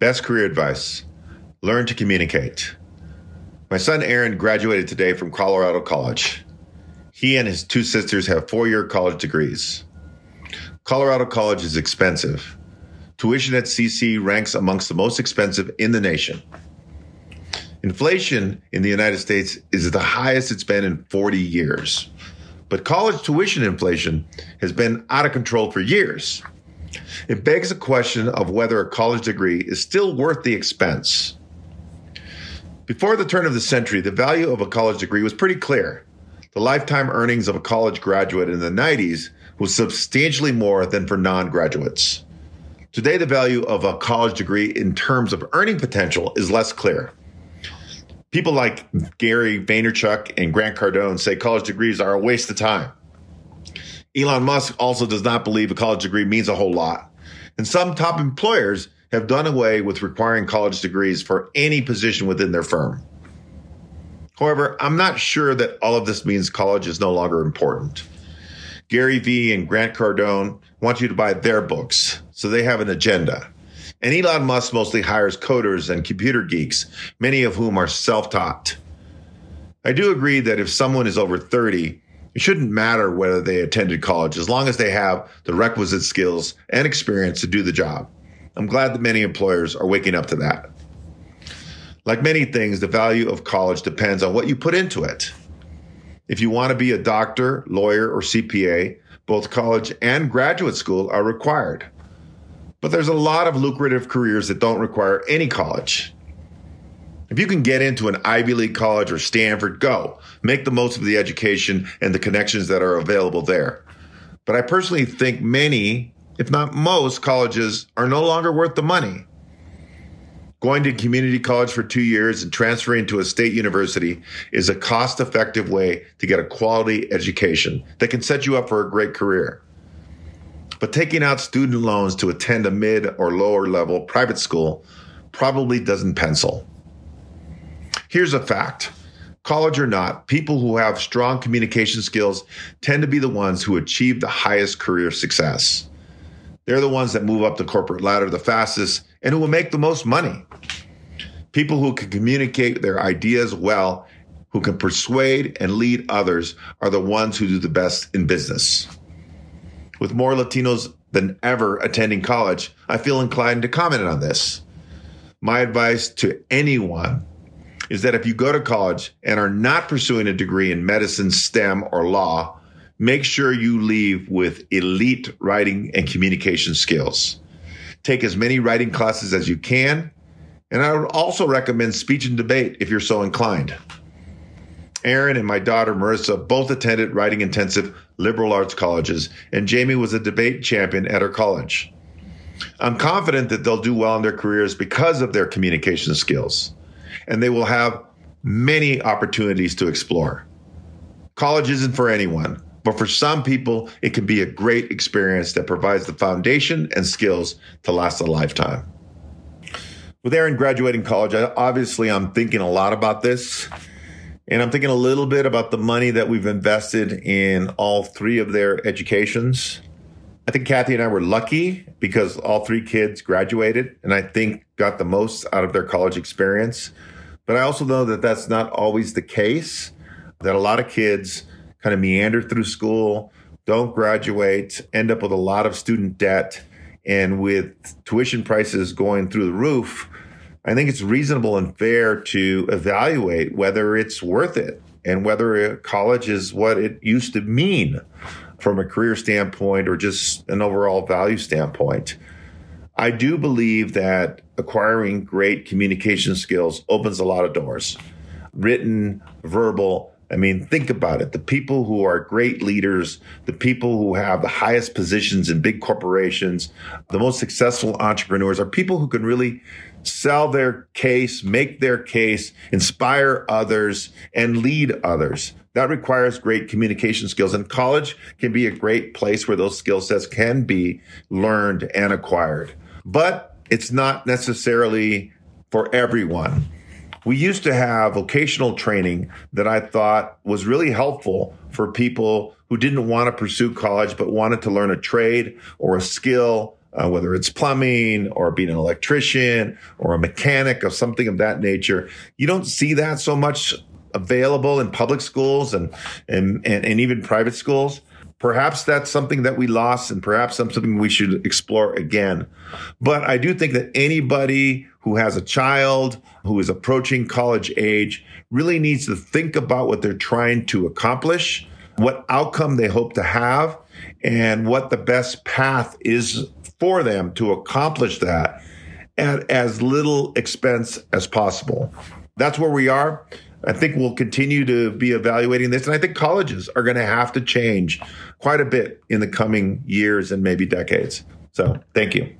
Best career advice learn to communicate. My son Aaron graduated today from Colorado College. He and his two sisters have four year college degrees. Colorado College is expensive. Tuition at CC ranks amongst the most expensive in the nation. Inflation in the United States is the highest it's been in 40 years. But college tuition inflation has been out of control for years. It begs the question of whether a college degree is still worth the expense. Before the turn of the century, the value of a college degree was pretty clear. The lifetime earnings of a college graduate in the 90s was substantially more than for non graduates. Today, the value of a college degree in terms of earning potential is less clear. People like Gary Vaynerchuk and Grant Cardone say college degrees are a waste of time. Elon Musk also does not believe a college degree means a whole lot. And some top employers have done away with requiring college degrees for any position within their firm. However, I'm not sure that all of this means college is no longer important. Gary Vee and Grant Cardone want you to buy their books, so they have an agenda. And Elon Musk mostly hires coders and computer geeks, many of whom are self taught. I do agree that if someone is over 30, it shouldn't matter whether they attended college as long as they have the requisite skills and experience to do the job. I'm glad that many employers are waking up to that. Like many things, the value of college depends on what you put into it. If you want to be a doctor, lawyer, or CPA, both college and graduate school are required. But there's a lot of lucrative careers that don't require any college. If you can get into an Ivy League college or Stanford, go. Make the most of the education and the connections that are available there. But I personally think many, if not most, colleges are no longer worth the money. Going to community college for two years and transferring to a state university is a cost effective way to get a quality education that can set you up for a great career. But taking out student loans to attend a mid or lower level private school probably doesn't pencil. Here's a fact college or not, people who have strong communication skills tend to be the ones who achieve the highest career success. They're the ones that move up the corporate ladder the fastest and who will make the most money. People who can communicate their ideas well, who can persuade and lead others, are the ones who do the best in business. With more Latinos than ever attending college, I feel inclined to comment on this. My advice to anyone is that if you go to college and are not pursuing a degree in medicine, STEM, or law, make sure you leave with elite writing and communication skills. Take as many writing classes as you can. And I would also recommend speech and debate if you're so inclined. Aaron and my daughter Marissa both attended writing intensive liberal arts colleges, and Jamie was a debate champion at her college. I'm confident that they'll do well in their careers because of their communication skills, and they will have many opportunities to explore. College isn't for anyone, but for some people, it can be a great experience that provides the foundation and skills to last a lifetime. With Aaron graduating college, obviously I'm thinking a lot about this and I'm thinking a little bit about the money that we've invested in all three of their educations. I think Kathy and I were lucky because all three kids graduated and I think got the most out of their college experience. But I also know that that's not always the case, that a lot of kids kind of meander through school, don't graduate, end up with a lot of student debt. And with tuition prices going through the roof, I think it's reasonable and fair to evaluate whether it's worth it and whether college is what it used to mean from a career standpoint or just an overall value standpoint. I do believe that acquiring great communication skills opens a lot of doors, written, verbal. I mean, think about it. The people who are great leaders, the people who have the highest positions in big corporations, the most successful entrepreneurs are people who can really sell their case, make their case, inspire others, and lead others. That requires great communication skills. And college can be a great place where those skill sets can be learned and acquired. But it's not necessarily for everyone. We used to have vocational training that I thought was really helpful for people who didn't want to pursue college but wanted to learn a trade or a skill uh, whether it's plumbing or being an electrician or a mechanic or something of that nature. You don't see that so much available in public schools and, and, and, and even private schools. Perhaps that's something that we lost and perhaps something we should explore again. But I do think that anybody who has a child who is approaching college age really needs to think about what they're trying to accomplish, what outcome they hope to have, and what the best path is for them to accomplish that at as little expense as possible. That's where we are. I think we'll continue to be evaluating this. And I think colleges are going to have to change quite a bit in the coming years and maybe decades. So thank you.